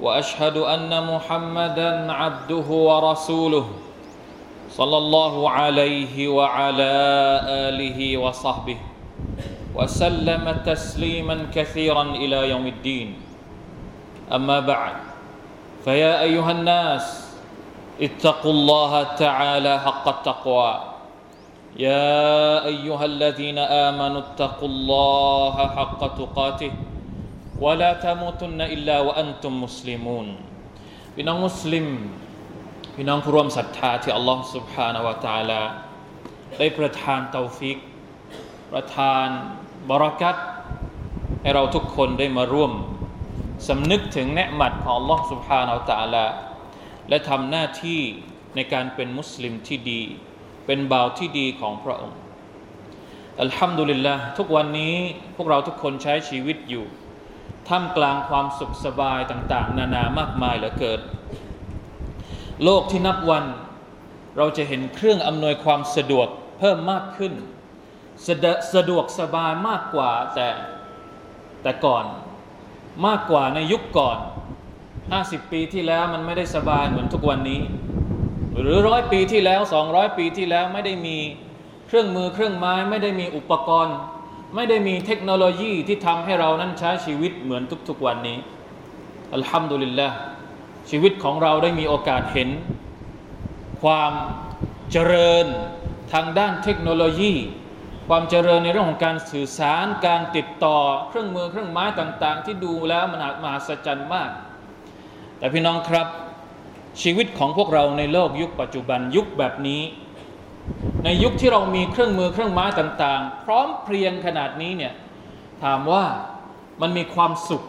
وأشهد أن محمدا عبده ورسوله صلى الله عليه وعلى آله وصحبه وسلم تسليما كثيرا إلى يوم الدين. أما بعد فيا أيها الناس اتقوا الله تعالى حق التقوى. يا أيها الذين آمنوا اتقوا الله حق تقاته. ولا تموتن الا وانتم مسلمون พี่น้องมุสลิมพี่น้องผู้ร่วมศรัทธาที่อัลลอฮ์ سبحانه และ تعالى ได้ประทานเตาฟิก ประทานบารักัตให้เราทุกคนได้มาร่วมสำนึกถึงเนืหมัดของอัลลอฮ์ سبحانه และ تعالى และทำหน้าที่ในการเป็นมุสลิมที่ดี เป็นบ่าวที่ดีของพระองค์ อัลฮัมดุลิลละทุกวันนี้พวกเราทุกคนใช้ชีวิตอยู่ ท่ามกลางความสุขสบายต่างๆ นานามากมายเหลือเกินโลกที่นับวัน เราจะเห็นเครื่องอำนวยความสะดวกเพิ่มมากขึ้น สะดสะดวกสบายมากกว่าแต่แต่ก่อนมากกว่าในยุคก่อน 50 ปีที่แล้วมันไม่ได้สบายเหมือนทุกวันนี้ หรือร้อยปีที่แล้ว 200 ปีที่แล้วไม่ได้มีเครื่องมือเครื่องไม้ไม่ได้มีอุปกรณ์ ไม่ได้มีเทคโนโลยีที่ทำให้เรานั้นใช้ชีวิตเหมือนทุกๆวันนี้อัลฮัมดุลิลละชีวิตของเราได้มีโอกาสเห็น ความเจริญทางด้านเทคโนโลยี ความเจริญในเรื่องของการสื่อสาร การติดต่อเครื่องมือเครื่องไม้ต่างๆ ที่ดูแล้วมันมหัศจรรย์มาก แต่พี่น้องครับชีวิตของพวกเราในโลกยุคปัจจุบันยุคแบบนี้ ในยุคที่เรามีเครื่องมือเครื่องไม้ต่าง ๆ พร้อมเพรียงขนาดนี้เนี่ยถามว่ามันมีความสุข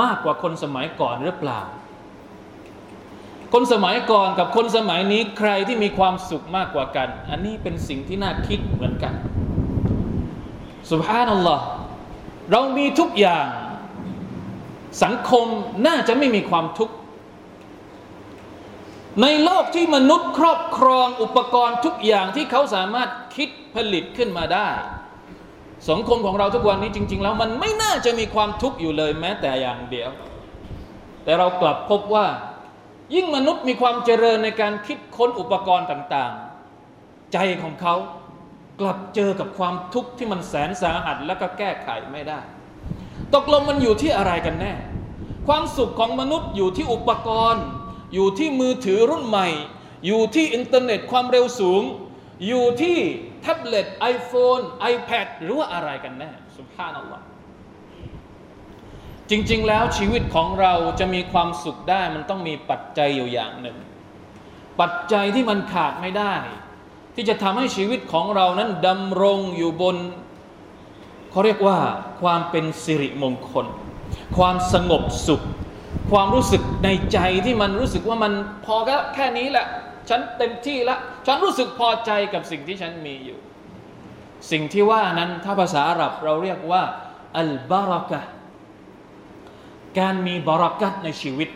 มากกว่าคนสมัยก่อนหรือเปล่า คนสมัยก่อนกับคนสมัยนี้ใครที่มีความสุขมากกว่ากัน อันนี้เป็นสิ่งที่น่าคิดเหมือนกันสุบฮานัลลอฮ์เรามีทุกอย่าง สังคมน่าจะไม่มีความทุกข์ ในโลกที่มนุษย์ครอบครองอุปกรณ์ทุกอย่างที่เขาสามารถคิดผลิตขึ้นมาได้ สังคมของเราทุกวันนี้จริง ๆ แล้วมันไม่น่าจะมีความทุกข์อยู่เลยแม้แต่อย่างเดียว แต่เรากลับพบว่า ยิ่งมนุษย์มีความเจริญในการคิดค้นอุปกรณ์ต่างๆ ใจของเขากลับเจอกับความทุกข์ที่มันแสนสาหัสและก็แก้ไขไม่ได้ ตกลงมันอยู่ที่อะไรกันแน่ ความสุขของมนุษย์อยู่ที่อุปกรณ์ อยู่ที่มือถือรุ่นใหม่ อยู่ที่อินเทอร์เน็ตความเร็วสูง อยู่ที่แท็บเล็ต iPhone iPad หรือว่าอะไรกันแน่สุภาพนัลลอฮ์จริง ๆ แล้วชีวิตของเราจะมีความสุขได้มันต้องมีปัจจัยอยู่อย่างหนึ่ง ปัจจัยที่มันขาดไม่ได้ ที่จะทำให้ชีวิตของเรานั้นดำรงอยู่บนเขาเรียกว่าความเป็นสิริมงคล ความสงบสุข ความรู้สึกในใจที่มันรู้สึกว่ามันพอแล้วแค่นี้แหละ ฉันเต็มที่ละ ฉันรู้สึกพอใจกับสิ่งที่ฉันมีอยู่ สิ่งที่ว่านั้นถ้าภาษาอาหรับเราเรียกว่าอัลบารักะการมีบารักัตในชีวิต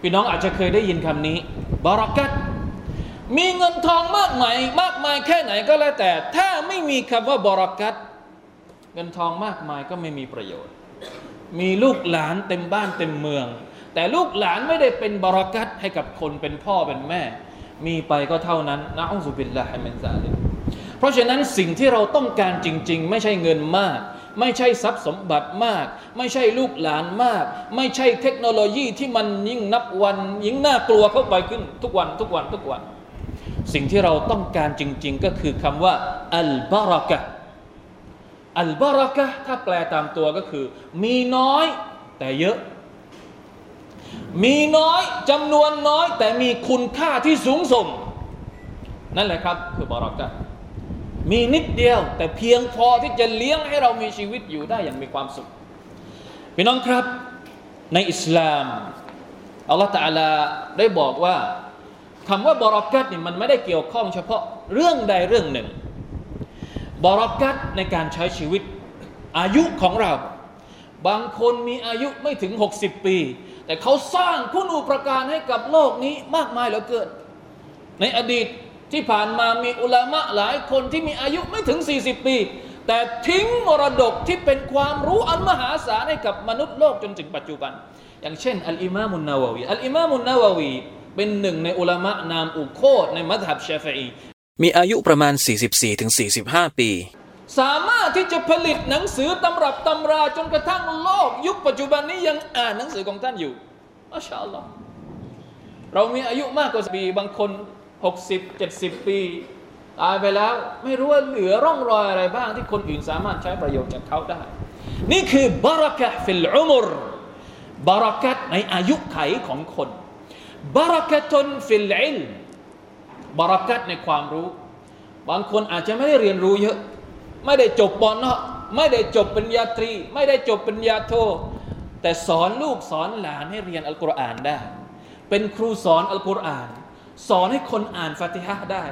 พี่น้องอาจจะเคยได้ยินคำนี้บารักัตมีเงินทองมากมายมากมายแค่ไหนก็แล้วแต่ ถ้าไม่มีคำว่าบารักัตเงินทองมากมายก็ไม่มีประโยชน์ มีลูกหลานเต็มบ้านเต็มเมือง แต่ลูกหลานไม่ได้เป็นบรากัตให้กับคนเป็นพ่อเป็นแม่ มีไปก็เท่านั้นนะอัลลอฮฺบิลลาฮิมินซาลิมเพราะฉะนั้นสิ่งที่เราต้องการจริง ๆ ไม่ใช่เงินมาก ไม่ใช่ทรัพย์สมบัติมาก ไม่ใช่ลูกหลานมาก ไม่ใช่เทคโนโลยีที่มันยิ่งนับวัน ยิ่งน่ากลัวเข้าไปขึ้นทุกวันทุกวันทุกวัน สิ่งที่เราต้องการจริง ๆ ก็คือคำว่าอัลบารักะ อัลบารักะถ้าแปลตามตัวก็คือ มีน้อยแต่เยอะ มีน้อยจำนวนน้อยแต่มีคุณค่าที่สูงส่ง นั่นแหละครับ คือบารักะมีนิดเดียว แต่เพียงพอที่จะเลี้ยงให้เรามีชีวิตอยู่ได้อย่างมีความสุขพี่น้องครับ ในอิสลามอัลลอฮฺตาลาได้บอกว่าคำว่าบารักัตนี่มันไม่ได้เกี่ยวข้องเฉพาะเรื่องใดเรื่องหนึ่ง บรักัตในการใช้ชีวิตอายุของเรา บางคนมีอายุไม่ถึง 60 ปี แต่เขาสร้างคุณูปการให้กับโลกนี้มากมายเหลือเกิน ในอดีตที่ผ่านมามีอุลามะหลายคนที่มีอายุไม่ถึง 40 ปี แต่ทิ้งมรดกที่เป็นความรู้อันมหาศาลให้กับมนุษย์โลกจนถึงปัจจุบัน อย่างเช่น อัลอิมามุนนาววีอัลอิมามุนนาววีเป็นหนึ่งในอุลามะนามอุโคตในมัธยับชาฟี มีอายุประมาณ 44-45 ปี สามารถที่จะผลิตหนังสือตำรับตำราจนกระทั่งโลกยุคปัจจุบันนี้ยังอ่านหนังสือของท่านอยู่ما شاء اللهเรามีอายุมากกว่าปีบางคน 60 70 ปีตายไปแล้วไม่รู้ว่าเหลือร่องรอยอะไรบ้างที่คนอื่นสามารถใช้ประโยชน์จากเขาได้ นี่คือบารักะฟิลอุมรบารักะในอายุไขของคนبركة في العلم بركة ในความรู้ บางคนอาจจะไม่ได้เรียนรู้เยอะ ไม่ได้จบปอนเนาะไม่ได้จบปริญญาตรี ไม่ได้จบปริญญาโท แต่สอนลูกสอนหลานให้เรียนอัลกุรอานได้ เป็นครูสอนอัลกุรอาน สอนให้คนอ่านฟาติฮะได้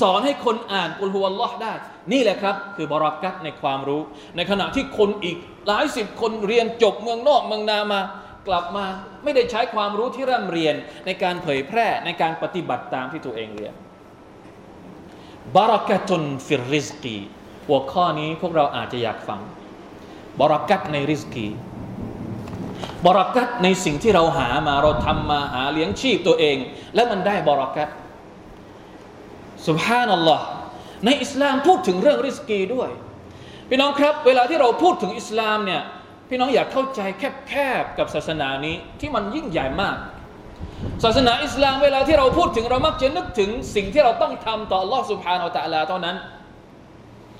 สอนให้คนอ่านอุลฮุวัลลอฮ์ได้ นี่แหละครับ คือบรากัตในความรู้ ในขณะที่คนอีกหลายสิบคนเรียนจบเมืองนอกเมืองนามากลับมาไม่ได้ใช้ความรู้ที่ร่ำเรียนในการเผยแพร่ในการปฏิบัติตามที่ตัวเองเรียน บารักตุนฟิริสกีหัวข้อนี้พวกเราอาจจะอยากฟังบารักัตในริสกีบารักัตในสิ่งที่เราหามาเราทำมาหาเลี้ยงชีพตัวเอง แล้วมันได้บารักัตสุบฮานัลลอฮ์ในอิสลามพูดถึงเรื่องริสกีด้วย พี่น้องครับ เวลาที่เราพูดถึงอิสลามเนี่ยพี่น้องอยากเข้าใจแคบๆกับศาสนานี้ที่มันยิ่งใหญ่มาก ศาสนาอิสลามเวลาที่เราพูดถึงเรามักจะนึกถึงสิ่งที่เราต้องทำต่อ Allah سبحانه และ تعالى เท่านั้น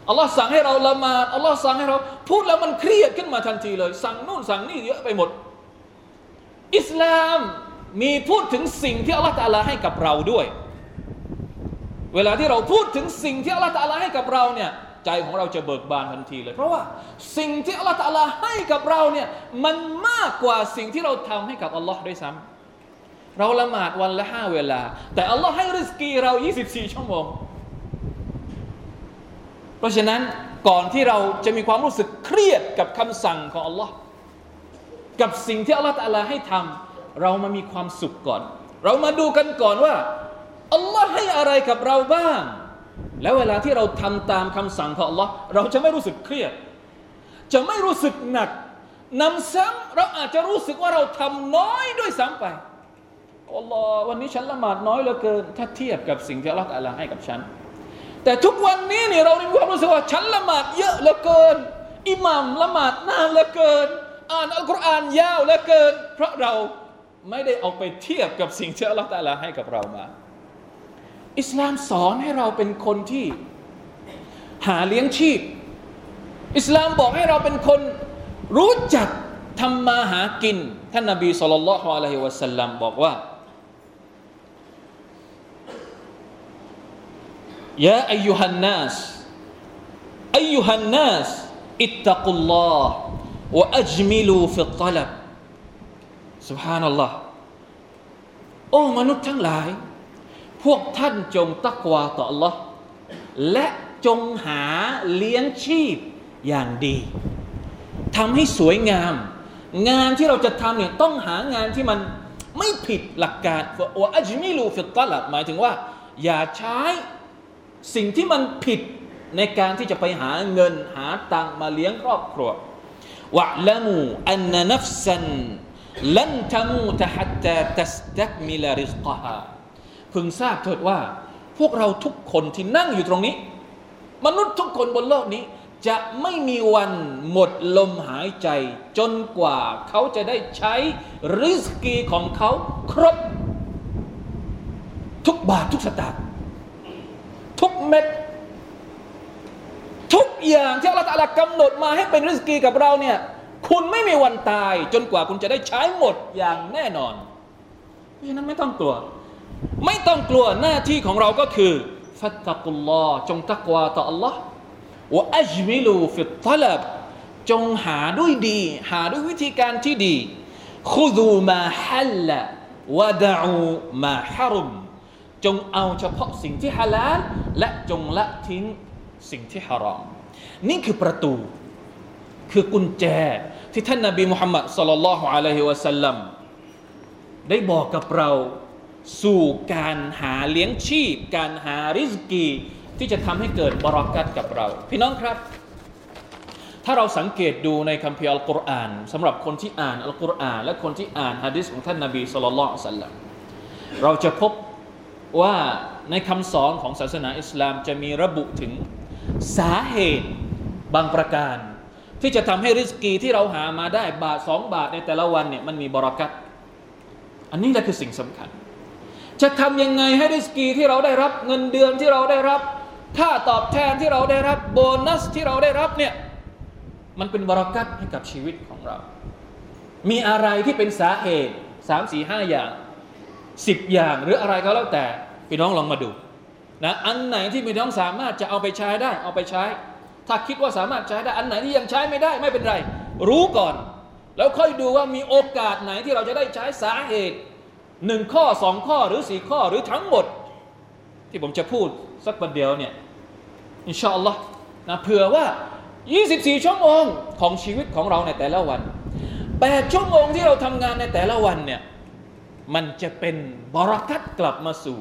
อัลลอฮ์สั่งให้เราละหมาดอัลลอฮ์สั่งให้เรา พูดแล้วมันเครียดขึ้นมาทันทีเลย สั่งนู่นสั่งนี่เยอะไปหมดอิสลามมีพูดถึงสิ่งที่อัลลอฮฺตาลาให้กับเราด้วย เวลาที่เราพูดถึงสิ่งที่อัลลอฮฺตาลาให้กับเราเนี่ยใจของเราจะเบิกบานทันทีเลย เพราะว่าสิ่งที่อัลลอฮฺตาลาให้กับเราเนี่ยมันมากกว่าสิ่งที่เราทำให้กับอัลลอฮ์ด้วยซ้ำ เราละหมาดวันละห้าเวลา แต่อัลลอฮ์ให้ริสกีเรา 24 ชั่วโมง เพราะฉะนั้นก่อนที่เราจะมีความรู้สึกเครียดกับคำสั่งของอัลลอฮ์กับสิ่งที่อัลลอฮฺตะลาให้ทำเรามามีความสุขก่อน เรามาดูกันก่อนว่าอัลลอฮ์ให้อะไรกับเราบ้าง แล้วเวลาที่เราทำตามคำสั่งของอัลลอฮ์เราจะไม่รู้สึกเครียด จะไม่รู้สึกหนักนำซ้ำเราอาจจะรู้สึกว่าเราทำน้อยด้วยซ้ำไป อัลลอฮ์วันนี้ฉันละหมาดน้อยเหลือเกิน ถ้าเทียบกับสิ่งที่อัลลอฮ์ให้กับฉัน แต่ทุกวันนี้เนี่ยเรามีความรู้สึกว่าฉันละหมาดเยอะเหลือเกิน อิหมัมละหมาดนานเหลือเกิน อ่านอัลกุรอานยาวเหลือเกิน เพราะเราไม่ได้เอาไปเทียบกับสิ่งที่อัลลอฮฺให้กับเรามา อิสลามสอนให้เราเป็นคนที่หาเลี้ยงชีพ อิสลามบอกให้เราเป็นคนรู้จักทำมาหากิน ท่านนบีสุลต่านละฮ์อะลัยฮิวะสัลลัมบอกว่า ยาอายุฮันนัสอายุฮันนัสอิตตะกุลลอฮ์วะอัจมิลูฟิตตลับ سبحان อัลลอฮ์โอ้มนุษย์ทั้งหลาย พวกท่านจงตักวาต่อ Allah และจงหาเลี้ยงชีพอย่างดีทำให้สวยงาม งานที่เราจะทำเนี่ยต้องหางานที่มันไม่ผิดหลักการว่าอัจมิลูฟิตตลับหมายถึงว่า อย่าใช้ สิ่งที่มันผิดในการที่จะไปหาเงินหาตังมาเลี้ยงครอบครัวواعلموا أن نفسا لن تموت حتى تستكمل رزقهاพึงทราบเถิดว่า พวกเราทุกคนที่นั่งอยู่ตรงนี้ มนุษย์ทุกคนบนโลกนี้ จะไม่มีวันหมดลมหายใจ จนกว่าเขาจะได้ใช้ริสกีของเขาครบ ทุกบาททุกสตางค์ ทุกเม็ด ทุกอย่างที่อัลลอฮฺกำหนดมาให้เป็นริสกีกับเราเนี่ย คุณไม่มีวันตาย จนกว่าคุณจะได้ใช้หมดอย่างแน่นอนเพราะฉะนั้นไม่ต้องกลัว ไม่ต้องกลัวหน้าที่ของเราก็คือฟัตตะกุลลอจงตักวาต่อ Allah วะอัจมิลูฟิตตลับจงหาด้วยดี หาด้วยวิธีการที่ดีคุดูมาฮัลละวะดะอูมาฮารุม จงเอาเฉพาะสิ่งที่ฮาลาลและจงละทิ้งสิ่งที่ฮารอมนี่คือประตู คือกุญแจที่ท่านนาบีมุฮัมมัดสลลัลลอฮุอะลัยฮิวะสัลลัมได้บอกกับเราสู่การหาเลี้ยงชีพ การหาริสกี ที่จะทำให้เกิดบรักัตกับเรา พี่น้องครับ ถ้าเราสังเกตดูในคัมภีร์อัลกุรอานสำหรับคนที่อ่านอัลกุรอาน และคนที่อ่านฮะดิษของท่านนาบีสุลต่านสัลลัมเราจะพบ ว่าในคำสอนของศาสนาอิสลามจะมีระบุถึงสาเหตุบางประการ ที่จะทำให้ริสกีที่เราหามาได้บาทสองบาทในแต่ละวันเนี่ยมันมีบรักัตอันนี้แหละคือสิ่งสำคัญ จะทำยังไงให้ริสกีที่เราได้รับเงินเดือนที่เราได้รับค่าตอบแทนที่เราได้รับโบนัสที่เราได้รับเนี่ยมันเป็นบรักัตให้กับชีวิตของเรา มีอะไรที่เป็นสาเหตุสามสี่ห้าอย่าง สิบอย่างหรืออะไรก็แล้วแต่พี่น้องลองมาดูนะอันไหนที่พี่น้องสามารถจะเอาไปใช้ได้เอาไปใช้ ถ้าคิดว่าสามารถใช้ได้อันไหนที่ยังใช้ไม่ได้ไม่เป็นไร รู้ก่อน แล้วค่อยดูว่ามีโอกาสไหนที่เราจะได้ใช้สาเหตุหนึ่งข้อสองข้อหรือสี่ข้อหรือทั้งหมด ที่ผมจะพูดสักประเดี๋ยวเนี่ยอินชาอัลลอฮ์นะเผื่อว่า 24 ชั่วโมงของชีวิตของเราในแต่ละวัน 8 ชั่วโมงที่เราทำงานในแต่ละวันเนี่ย มันจะเป็นบรักัตกลับมาสู่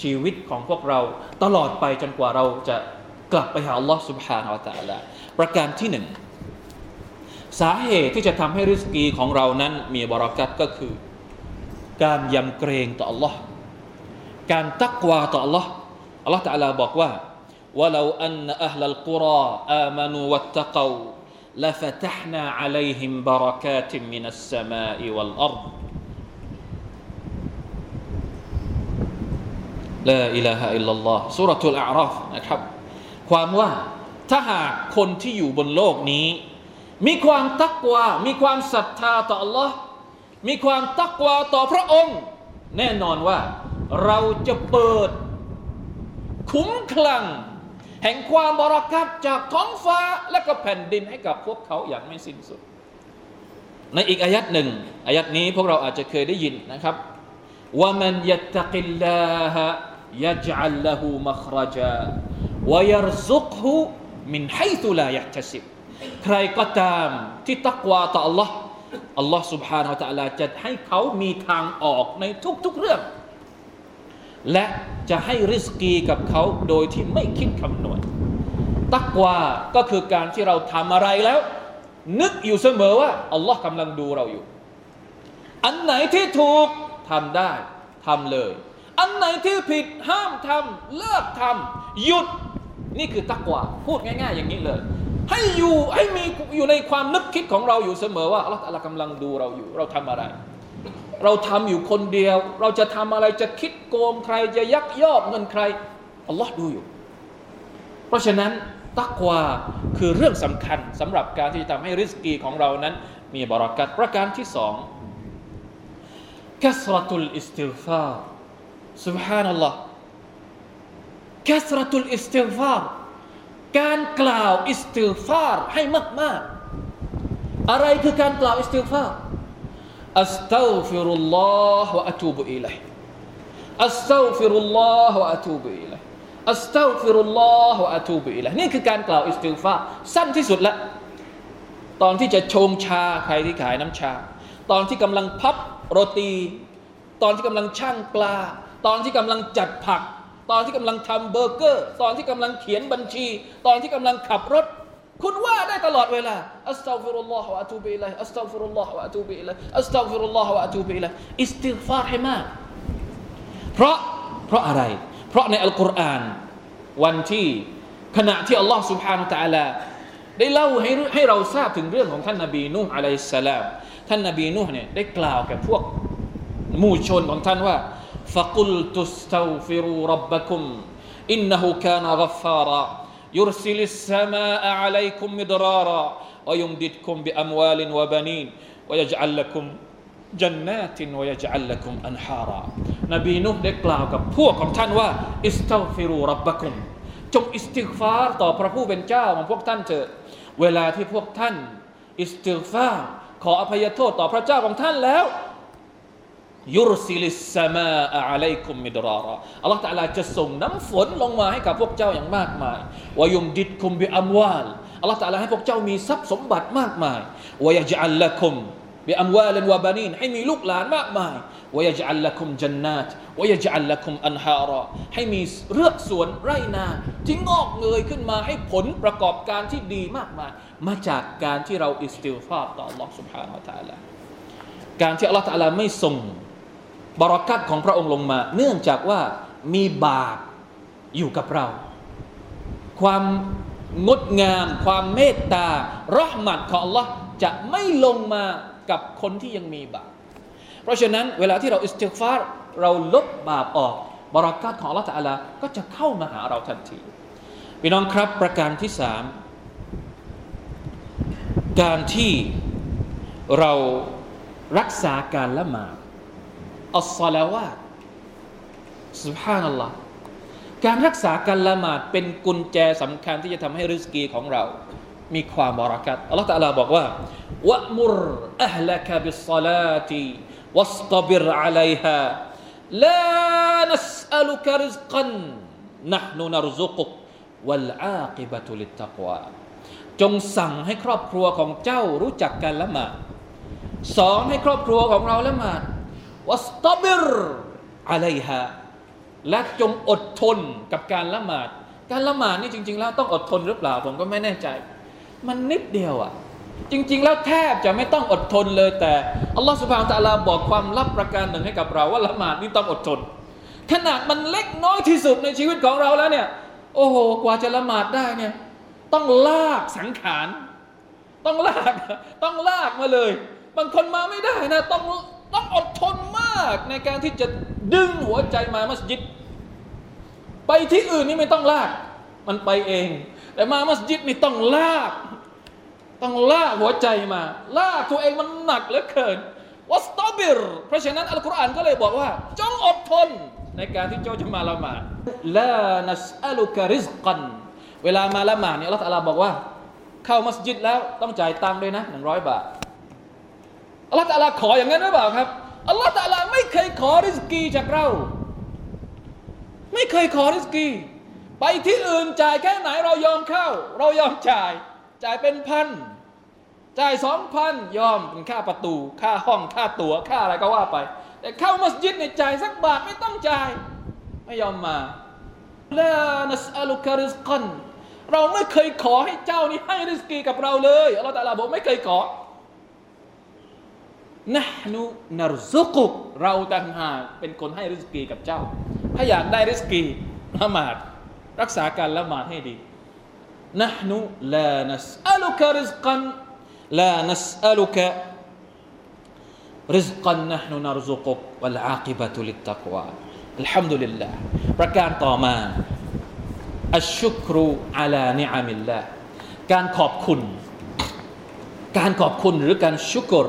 ชีวิตของพวกเราตลอดไปจนกว่าเราจะกลับไปหาอัลลอฮ์ سبحانه และ تعالى ประการที่หนึ่งสาเหตุที่จะทำให้ริสกีของเรานั้นมีบรักัตก็คือ การยำเกรงต่อ Allah การตักวาต่อ Allah อัลลอฮ์ تعالى บอกว่า ولو أن أهل القرى آمنوا واتقوا لفتحنا عليهم بركات من السماء والأرض ลาอิลาฮะอิลลัลลอฮ์สุรทูลอาราฟนะครับ ความว่าถ้าหากคนที่อยู่บนโลกนี้ มีความตักวา มีความศรัทธาต่อ Allah มีความตักวาต่อพระองค์ แน่นอนว่าเราจะเปิด คุ้มคลัง แห่งความบรากัตจากท้องฟ้าและก็แผ่นดินให้กับพวกเขาอย่างไม่สิ้นสุด ในอีกอายัดหนึ่งอายัดนี้พวกเราอาจจะเคยได้ยินนะครับว่ามันยัตกิลลาฮะ يجعل له مخرجا ويرزقه من حيث لا يحتسب ใครก็ตามที่ตักวาต่อ Allah Allah سبحانه และ تعالى จะให้เขามีทางออกในทุกๆเรื่อง และจะให้ริสกีกับเขาโดยที่ไม่คิดคำนวณ ตักวาก็คือการที่เราทำอะไรแล้ว นึกอยู่เสมอว่าอัลลอฮ์กำลังดูเราอยู่ อันไหนที่ถูกทำได้ทำเลย อันไหนที่ผิดห้ามทำเลิกทำหยุดนี่คือตักวาพูดง่าย ๆ อย่างนี้เลย ให้อยู่ให้มีอยู่ในความนึกคิดของเราอยู่เสมอว่าอัลลอฮฺกำลังดูเราอยู่ เราทำอะไร เราทำอยู่คนเดียว เราจะทำอะไรจะคิดโกงใครจะยักยอกเงินใครอัลลอฮ์ดูอยู่ เพราะฉะนั้นตักวาคือเรื่องสำคัญสำหรับการที่จะทำให้ริสกีของเรานั้น มีبركاتประการที่สองكثرة الاستغفار سبحان الله كثرة الاستغفارการกล่าวاستغفارให้มาก ๆ อะไรคือการกล่าวاستغفار أستغفر الله وأتوب إليه أستغفر الله وأتوب إليه أستغفر الله وأتوب إليهนี่คือการกล่าวاستغفارสั้นที่สุดละตอนที่จะชงชาใครที่ขายน้ำชา ตอนที่กำลังพับโรตี ตอนที่กำลังชั่งปลา ตอนที่กำลังจัดผัก ตอนที่กำลังทำเบอร์เกอร์ ตอนที่กำลังเขียนบัญชี ตอนที่กำลังขับรถ คุณว่าได้ตลอดเวลาอัสตัฟิรุลลอฮฺวะอะตูบิอิลัยอัสตัฟิรุลลอฮฺวะอะตูบิอิลัยอัสตัฟิรุลลอฮฺวะอะตูบิอิลัยอิสติฆฟารให้มากเพราะเพราะอะไร เพราะในอัลกุรอานวันที่ขณะที่อัลลอฮ์ سبحانه และ تعالى ได้เล่าให้ให้เราทราบถึงเรื่องของท่านนบีนูฮ์อะลัยฮิสสลามท่านนบีนูฮ์เนี่ยได้กล่าวกับพวกหมู่ชนของท่านว่า فقلت استغفروا ربكم إنه كان غفارا يرسل السماء عليكم مدرارا ويمددكم بأموال وبنين ويجعل لكم جنات ويجعل لكم أنحارا นบีนุได้กล่าวกับพวกของท่านว่าอิสตัฟิรูรับบักุมจงอิสติกฟารต่อพระผู้เป็นเจ้าของพวกท่านเถิดเวลาที่พวกท่านอิสติกฟารขออภัยโทษต่อพระเจ้าของท่านแล้ว ยุรซิลิสสมาอะลัยคุมมิดราระอัลลอฮฺตะลาจะส่งน้ำฝนลงมาให้กับพวกเจ้าอย่างมากมาย วายุมดิดคุมบิอัมวาล อัลลอฮฺตะลาให้พวกเจ้ามีทรัพย์สมบัติมากมาย วายจัลละคุมบิอัมวาลวะบานีนให้มีลูกหลานมากมาย วายจัลละคุมจันนาตวายจัลละคุมอันฮาระให้มีเรือกสวนไรนาที่งอกเงยขึ้นมาให้ผลประกอบการที่ดีมากมาย มาจากการที่เราอิสติลฟาต่อ Allah سبحانه และ تعالى การที่อัลลอฮฺตะลาไม่ส่ง บารักัตของพระองค์ลงมา เนื่องจากว่ามีบาปอยู่กับเรา ความงดงาม ความเมตตารหมัดของ Allah จะไม่ลงมากับคนที่ยังมีบาป เพราะฉะนั้นเวลาที่เราอิสติฟารเราลบบาปออกบารักัตของ Allah ตะลาก็จะเข้ามาหาเราทันทีพี่น้องครับประการที่สามการที่เรารักษาการละหมาด อัลสลาวาตสุภานัลลอฮ์การรักษาการละหมาดเป็นกุญแจสำคัญที่จะทำให้ริสกีของเรา มีความบารักัตอัลลอฮฺตะลาบอกว่าวะมุรอัลละกบิสลาติวัสตบิรอะลัยฮาลานัสอัลุกริซกันนะห์นุนรซุกุกวัลอาคิบะตุลิตตักวาจงสั่งให้ครอบครัวของเจ้ารู้จักการละหมาดสอนให้ครอบครัวของเราละหมาด วัสตบิรอะลัยฮาและจงอดทนกับการละหมาด การละหมาดนี่จริง ๆ แล้วต้องอดทนหรือเปล่า ผมก็ไม่แน่ใจ มันนิดเดียวอะจริง ๆ แล้วแทบจะไม่ต้องอดทนเลยแต่อัลลอฮฺสุบฮานตะลาบอกความลับประการหนึ่งให้กับเราว่าละหมาดนี่ต้องอดทน ขนาดมันเล็กน้อยที่สุดในชีวิตของเราแล้วเนี่ย โอ้โห กว่าจะละหมาดได้เนี่ย ต้องลากสังขาร ต้องลาก ต้องลากมาเลย บางคนมาไม่ได้นะ ต้องต้องอดทนากในการที่จะดึงหัวใจมามัสยิด ไปที่อื่นนี่ไม่ต้องลาก มันไปเอง แต่มามัสยิดนี่ต้องลาก ต้องลากหัวใจมา ลากตัวเองมันหนักเหลือเกินวัสตอบิรเพราะฉะนั้นอัลกุรอานก็เลยบอกว่า จงอดทนในการที่เจ้าจะมาละหมาดลานัสอัลุกริซกันเวลามาละหมาดเนี่ยอัลลอฮฺบอกว่า เข้ามัสยิดแล้วต้องจ่ายตังค์ด้วยนะหนึ่งร้อยบาทอัลลอฮฺขออย่างนั้นหรือเปล่าครับ อัลลอฮฺตะลาไม่เคยขอริสกีจากเรา ไม่เคยขอริสกี ไปที่อื่นจ่ายแค่ไหนเรายอมเข้า เรายอมจ่าย จ่ายเป็นพันจ่ายสองพันยอมเป็นค่าประตู ค่าห้องค่าตั๋วค่าอะไรก็ว่าไป แต่เข้ามัสยิดเนี่ยจ่ายสักบาทไม่ต้องจ่าย ไม่ยอมมาลานัสอัลุคาริสกันเราไม่เคยขอให้เจ้านี่ให้ริสกีกับเราเลยอัลลอฮฺตะลาบอกไม่เคยขอ นะนูนารซุกุกเราต่างหากเป็นคนให้ริสกีกับเจ้า ถ้าอยากได้ริสกีละหมาด รักษาการละหมาดให้ดีนะนูลานัสอัลุกะริสกันลานัสอัลุกะริสกันนะนูนารซุกุกวัลอาคิบะตุลิตตักวาอัลฮัมดุลิลลาห์ประการต่อมาอัชชุครูอาลานิอามิลลาห์การขอบคุณ การขอบคุณหรือการชุกร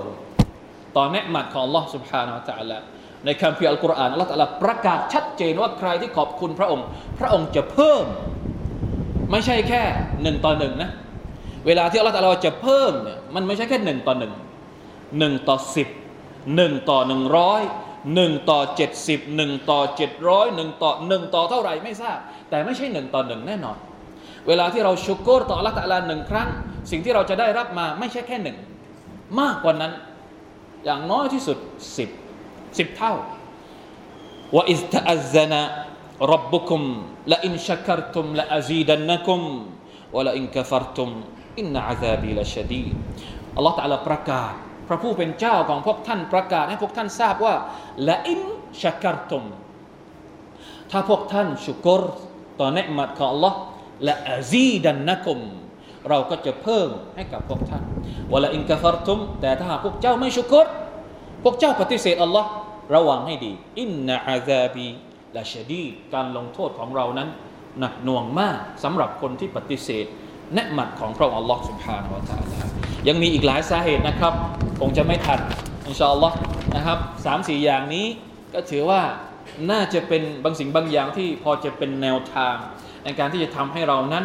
ต่อแนืมัดของ Allah سبحانه และ تعالى ในคัมภีร์อัลกุรอานอัลลอฮฺประกาศชัดเจนว่าใครที่ขอบคุณพระองค์ พระองค์จะเพิ่ม ไม่ใช่แค่หนึ่งต่อหนึ่งนะเวลาที่อัลลอฮฺจะเพิ่มเนี่ยมันไม่ใช่แค่หนึ่งต่อหนึ่งหนึ่งต่อสิบหนึ่งต่อหนึ่งร้อยหนึ่งต่อเจ็ดสิบหนึ่งต่อเจ็ดร้อยหนึ่งต่อหนึ่งต่อเท่าไหร่ไม่ทราบ แต่ไม่ใช่หนึ่งต่อหนึ่งแน่นอน เวลาที่เราชุกโกรต่ออัลลอฮฺหนึ่งครั้ง สิ่งที่เราจะได้รับมาไม่ใช่แค่หนึ่งมากกว่านั้น อย่างน้อยที่สุดสิบสิบเท่าว่าอิสตะอัซนะรับบุคุมละอินชักรตุมละอาซีดันนักุมวละอินกฟรตุมอินนะอาซาบีละชดีอัลลอฮฺตะลาประกาศ พระผู้เป็นเจ้าของพวกท่านประกาศให้พวกท่านทราบว่าละอินชักรตุมถ้าพวกท่านชุกรต่อเนืมัดของ Allah ละอาซีดันนักุม เราก็จะเพิ่มให้กับพวกท่านวลาอินกาฟารทุมแต่ถ้าหากพวกเจ้าไม่ชุกรพวกเจ้าปฏิเสธอัลลอฮ์ระวังให้ดีอินนาอาซาบีละชดีการลงโทษของเรานั้นหนักหน่วงมากสำหรับคนที่ปฏิเสธแนะมัดของพระองค์อัลลอฮ์สุบฮานาวะตาลายังมีอีกหลายสาเหตุนะครับ คงจะไม่ทันอินชาอัลลอฮ์นะครับสามสี่อย่างนี้ก็ถือว่าน่าจะเป็นบางสิ่งบางอย่างที่พอจะเป็นแนวทาง ในการที่จะทำให้เรานั้น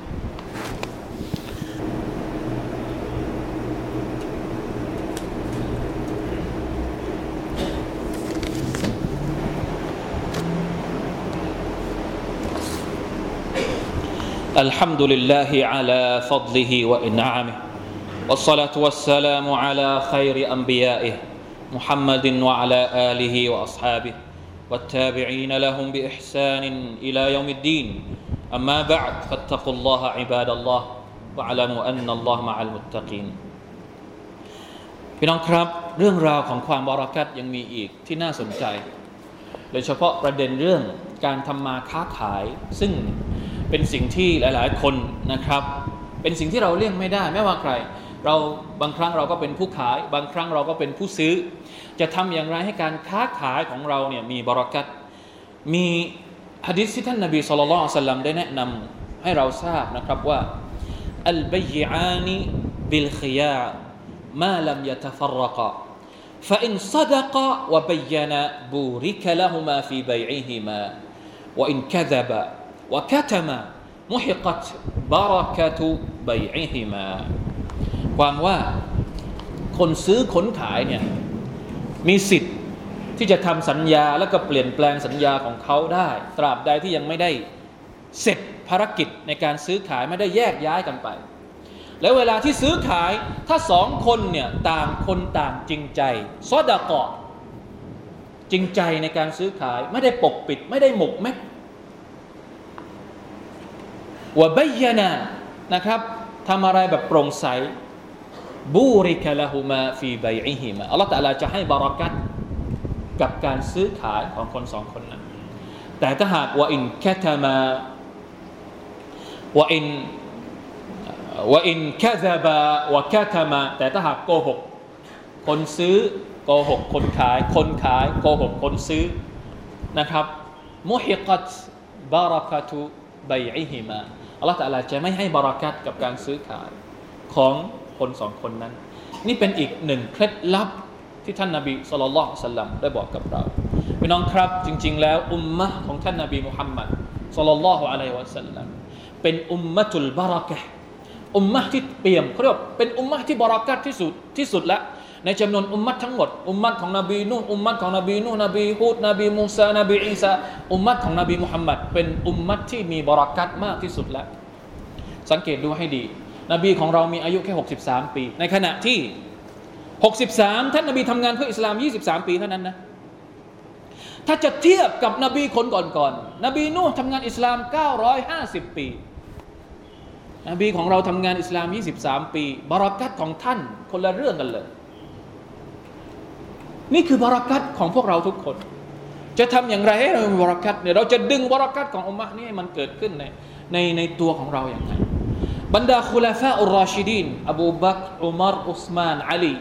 الحمد لله على فضله وإنعامه والصلاة والسلام على خير أنبيائه محمد وعلى آله وأصحابه والتابعين لهم بإحسان إلى يوم الدين أما بعد فاتقوا الله عباد الله واعلموا أن الله مع المتقين พี่น้องครับเรื่องราวของความบารักัตยังมีอีกที่น่าสนใจ โดยเฉพาะประเด็นเรื่องการทำมาค้าขาย ซึ่ง เป็นสิ่งที่หลาย ๆ คนนะครับ เป็นสิ่งที่เราเลี่ยงไม่ได้ไม่ว่าใคร เราบางครั้งเราก็เป็นผู้ขาย บางครั้งเราก็เป็นผู้ซื้อ จะทำอย่างไรให้การค้าขายของเราเนี่ยมีบรักัตมีฮะดิษที่ท่านนบีสุลต่านสัลลัมได้แนะนำให้เราทราบนะครับว่าอัลบัยอานีบิลขยามาลัมยะตฟรรก فإن صدقا وبينا بورك لهما في بيعهما وإن كذبا وكتما محقت بركة بيعهما ความว่าคนซื้อคนขายเนี่ยมีสิทธิ์ที่จะทำสัญญาแล้วก็เปลี่ยนแปลงสัญญาของเขาได้ ตราบใดที่ยังไม่ได้เสร็จภารกิจในการซื้อขายไม่ได้แยกย้ายกันไป แล้วเวลาที่ซื้อขายถ้าสองคนเนี่ยต่างคนต่างจริงใจซอดากอจริงใจในการซื้อขายไม่ได้ปกปิด ไม่ได้หมกเม็ด วะบยนานะครับทำอะไรแบบโปร่งใสบูริกะละหุมาฟีใบอิฮิมาอัลลอฮฺตะลาจะให้บารักัตกับการซื้อขายของคนสองคนนั้น แต่ถ้าหากว่าอินแคทมาว่าอินว่าอินแคซาบะว่าแคทมาแต่ถ้าหากโกหก คนซื้อโกหกคนขาย คนขายโกหกคนซื้อนะครับมุฮิกัตบารักตุใบอิฮิมา อัลลอฮฺตะลาจะไม่ให้บารักัตกับการซื้อขายของคนสองคนนั้น นี่เป็นอีกหนึ่งเคล็ดลับที่ท่านนาบีสุลต่านสัลลัมได้บอกกับเราพี่น้องครับจริง ๆ แล้วอุมมะของท่านนาบีมุฮัมมัดสุลลัลลอฮุอะลัยวะสัลลัมเป็นอุมมะตุลบารักะอุมมะที่เปี่ยมเขาเรียกเป็นอุมมะที่บารักัตที่สุดที่สุดแล้ว ในจำนวนอุมมัตทั้งหมด อุมมัตของนบีนูอุมมัตของนบีนูนบีฮูดนบีมูซานบีอีสาอุมมัตของนบีมุฮัมมัดเป็นอุมมัตที่มีบารักัตมากที่สุดแล้ว สังเกตดูให้ดี นบีของเรามีอายุแค่ 63 ปี ในขณะที่ 63 ท่านนบีทำงานเพื่ออิสลาม 23 ปีเท่านั้นนะถ้าจะเทียบกับนบีคนก่อนๆนบีนูทำงานอิสลาม 950 ปีนบีของเราทำงานอิสลาม 23 ปีบารักัตของท่านคนละเรื่องกันเลย นี่คือบารักัตของพวกเราทุกคน จะทำอย่างไรให้เรามีบารักัตเนี่ยเราจะดึงบารักัตของอุมมะนี่ให้มันเกิดขึ้นในในในตัวของเราอย่างไรบรรดาคุลาฟาอุรอชิดีนอบูบักอุมารอุสมานอาลี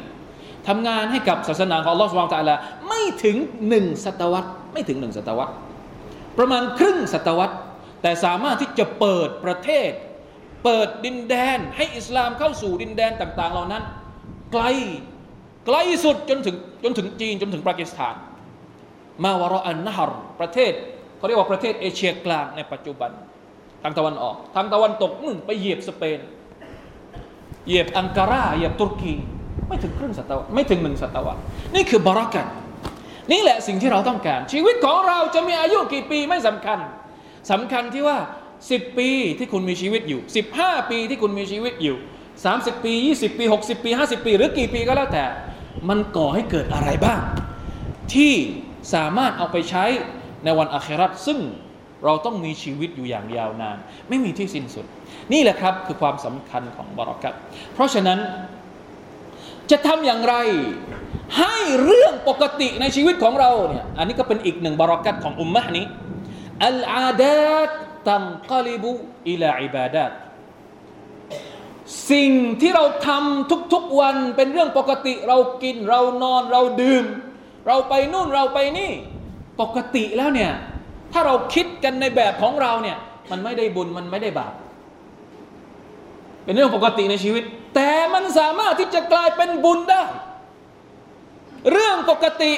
ทำงานให้กับศาสนาของอัลลอฮฺสุบานตะลาไม่ถึงหนึ่งศตวรรษ ไม่ถึงหนึ่งศตวรรษ ประมาณครึ่งศตวรรษ แต่สามารถที่จะเปิดประเทศ เปิดดินแดน ให้อิสลามเข้าสู่ดินแดนต่าง ๆ เหล่านั้น ไกล ไกลสุดจนถึงจนถึงจีนจนถึงปากีสถาน มาวารอันนฮรประเทศเขาเรียกว่าประเทศเอเชียกลางในปัจจุบัน ทางตะวันออก ทางตะวันตกนู่นไปเหยียบสเปน เหยียบอังการาเหยียบตุรกี ไม่ถึงครึ่งศตวรรษไม่ถึงหนึ่งศตวรรษนี่คือบารักันนี่แหละสิ่งที่เราต้องการ ชีวิตของเราจะมีอายุกี่ปีไม่สำคัญสำคัญที่ว่า 10 ปีที่คุณมีชีวิตอยู่ 15 ปีที่คุณมีชีวิตอยู่ 30 ปี 20 ปี 60 ปี 50 ปี หรือกี่ปีก็แล้วแต่ มันก่อให้เกิดอะไรบ้าง ที่สามารถเอาไปใช้ในวันอาคราตซึ่งเราต้องมีชีวิตอยู่อย่างยาวนาน ไม่มีที่สิ้นสุด นี่แหละครับคือความสำคัญของบารักัตเพราะฉะนั้นจะทำอย่างไรให้เรื่องปกติในชีวิตของเราเนี่ยอันนี้ก็เป็นอีกหนึ่งบารักัตของอุมมะนี้อัลอาดาตตังกลิบุอิลาอิบาดาต สิ่งที่เราทำทุกๆวันเป็นเรื่องปกติเรากินเรานอนเราดื่ม เราไปนู่นเราไปนี่ ปกติแล้วเนี่ย ถ้าเราคิดกันในแบบของเราเนี่ย มันไม่ได้บุญมันไม่ได้บาปเป็นเรื่องปกติในชีวิต แต่มันสามารถที่จะกลายเป็นบุญได้ เรื่องปกติ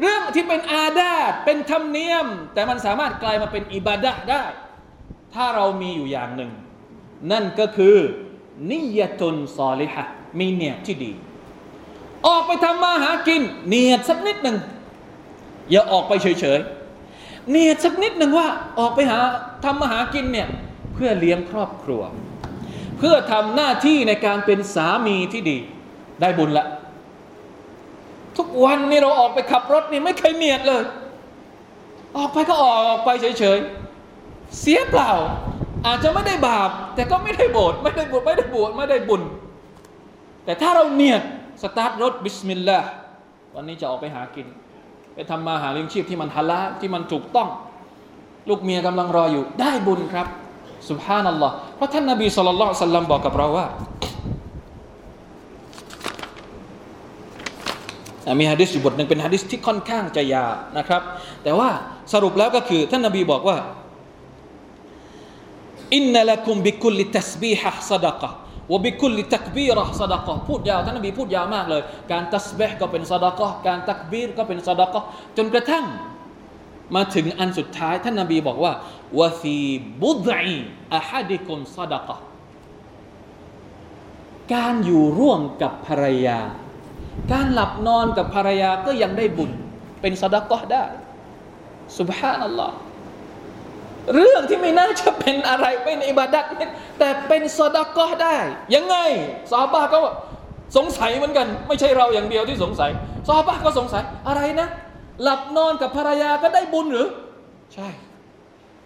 เรื่องที่เป็นอาดาเป็นธรรมเนียม แต่มันสามารถกลายมาเป็นอิบาดะได้ ถ้าเรามีอยู่อย่างหนึ่ง นั่นก็คือ นิยตุนซอลิฮะมีเนียที่ดี ออกไปทำมาหากิน เนียดสักนิดหนึ่งอย่าออกไปเฉยๆเนียดสักนิดหนึ่งว่าออกไปหาทำมาหากินเนี่ยเพื่อเลี้ยงครอบครัว เพื่อทำหน้าที่ในการเป็นสามีที่ดี ได้บุญละ ทุกวันนี่เราออกไปขับรถนี่ไม่เคยเนียดเลย ออกไปก็ออกไปเฉยๆเสียเปล่า อาจจะไม่ได้บาป แต่ก็ไม่ได้โบสไม่ได้บวชไม่ได้บวชไม่ได้บุญ แต่ถ้าเราنيةสตาร์ทรถبسم اللهวันนี้จะออกไปหากิน ไปทำมาหาเลี้ยงชีพที่มันฮาลาลที่มันถูกต้อง ลูกเมียกำลังรออยู่ได้บุญครับسبحان اللهเพราะท่านนบีصلى الله عليه وسلمบอกกับเราว่ามีฮะดิษอยู่บทหนึ่งเป็นฮะดิษที่ค่อนข้างจะยาวนะครับ แต่ว่าสรุปแล้วก็คือท่านนบีบอกว่า อินนัลกุมบิคุลิตัสบีฮะซดะกะวบิคุลิตักบีระซดะกะพูดยาวท่านนบีพูดยาวมากเลย การตัสบีก็เป็นซดะกะการตักบีรก็เป็นซดะกะจนกระทั่งมาถึงอันสุดท้ายท่านนบีบอกว่าวะฟีบุดอีอะฮัดิคุมซดะกะการอยู่ร่วมกับภรรยา การหลับนอนกับภรรยาก็ยังได้บุญ เป็นสดาก็ได้สุบฮานัลลอฮ์ เรื่องที่ไม่น่าจะเป็นอะไรเป็นอิบาดัตแต่เป็นสดก็ได้ ยังไงซาบะก็สงสัยเหมือนกัน ไม่ใช่เราอย่างเดียวที่สงสัยซาบะก็สงสัยอะไรนะ หลับนอนกับภรรยาก็ได้บุญหรือ ใช่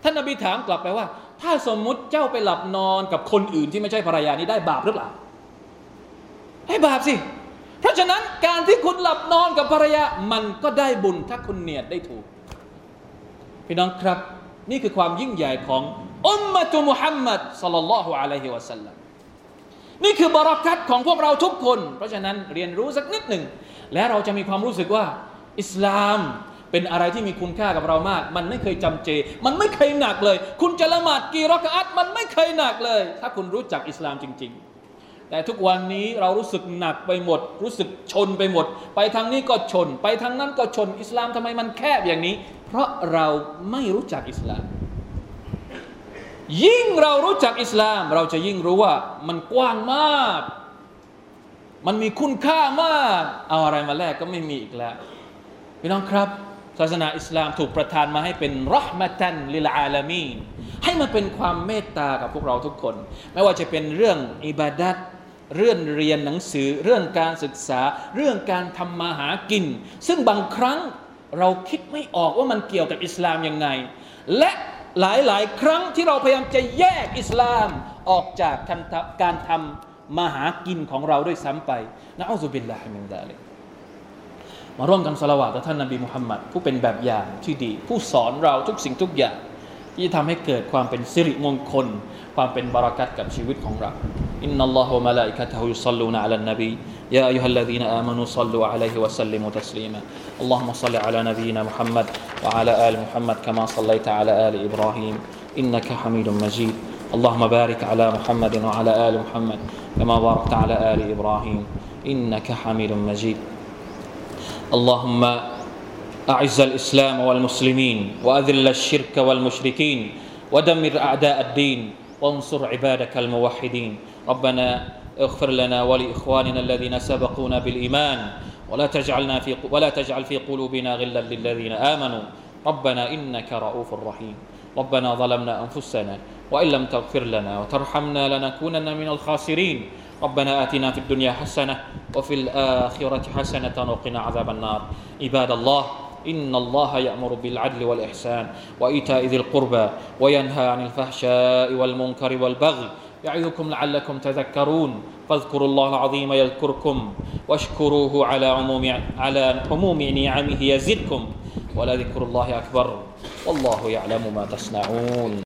ท่านนบีถามกลับไปว่า ถ้าสมมุติเจ้าไปหลับนอนกับคนอื่นที่ไม่ใช่ภรรยานี้ได้บาปหรือเปล่าให้บาปสิ เพราะฉะนั้นการที่คุณหลับนอนกับภรรยามันก็ได้บุญถ้าคุณเนียดได้ถูก พี่น้องครับ นี่คือความยิ่งใหญ่ของอุมมะตุมุฮัมมัดสัลลัลลอฮุอะลัยฮิวะสัลลัมนี่คือบารักัตของพวกเราทุกคน เพราะฉะนั้นเรียนรู้สักนิดหนึ่ง และเราจะมีความรู้สึกว่า อิสลามเป็นอะไรที่มีคุณค่ากับเรามาก มันไม่เคยจำเจ มันไม่เคยหนักเลย คุณจะละหมาดกี่รักอัตมันไม่เคยหนักเลย ถ้าคุณรู้จักอิสลามจริง ๆ แต่ทุกวันนี้เรารู้สึกหนักไปหมด รู้สึกชนไปหมด ไปทางนี้ก็ชน ไปทางนั้นก็ชน อิสลามทำไมมันแคบอย่างนี้ เพราะเราไม่รู้จักอิสลาม ยิ่งเรารู้จักอิสลาม เราจะยิ่งรู้ว่ามันกว้างมาก มันมีคุณค่ามาก เอาอะไรมาแลกก็ไม่มีอีกแล้วพี่น้องครับ ศาสนาอิสลามถูกประทานมาให้เป็นรหมตันลิลอาลามีนให้มันเป็นความเมตตากับพวกเราทุกคน ไม่ว่าจะเป็นเรื่องอิบาดัต เรื่องเรียนหนังสือเรื่องการศึกษา เรื่องการทำมาหากิน ซึ่งบางครั้งเราคิดไม่ออกว่ามันเกี่ยวกับอิสลามยังไง และหลายๆ ครั้งที่เราพยายามจะแยกอิสลามออกจากการทำมาหากินของเราด้วยซ้ำไปนะอัลลอฮฺบิลลาฮิมินดาลิมาร่วมกันสละวาต่อท่านนบีมุฮัมมัดผู้เป็นแบบอย่างที่ดี ผู้สอนเราทุกสิ่งทุกอย่าง ที่ทำให้เกิดความเป็นสิริมงคล ความเป็นบารักัตกับชีวิตของเรา อินนัลลอฮฺวะมะลาอิกะตะฮุยุศ็อลลูนอะลันนบียาอัยฮัลลซีนอามานูศ็อลลูอะลัยฮิวะซัลลิมูตัสลีมาอัลลอฮุมะศ็อลลิอะลานะบีนะมุฮัมมัดวะอะลาอาลมุฮัมมัดกะมาศ็อลลัยตะอะลาอาลอิบรอฮีมอินนะกะฮะมีดุมมะจีด اللهم بارك على محمد وعلى آل محمد كما باركت على آل إبراهيم إنك حميد مجيد اللهم أعز الإسلام والمسلمين وأذل الشرك والمشركين ودمر أعداء الدين وانصر عبادك الموحدين. ربنا اغفر لنا ولإخواننا الذين سبقونا بالإيمان. ولا تجعلنا في ولا تجعل في قلوبنا غلا للذين آمنوا. ربنا إنك رؤوف رحيم. ربنا ظلمنا أنفسنا وإن لم تغفر لنا وترحمنا لنكونن من الخاسرين. ربنا آتنا في الدنيا حسنة وفي الآخرة حسنة وقنا عذاب النار. عباد الله إن الله يأمر بالعدل والإحسان وإيتاء ذي القربى وينهى عن الفحشاء والمنكر والبغي يعظكم لعلكم تذكرون فاذكروا الله العظيم يذكركم واشكروه على عموم على عموم نعمه يزدكم ولذكر الله أكبر والله يعلم ما تصنعون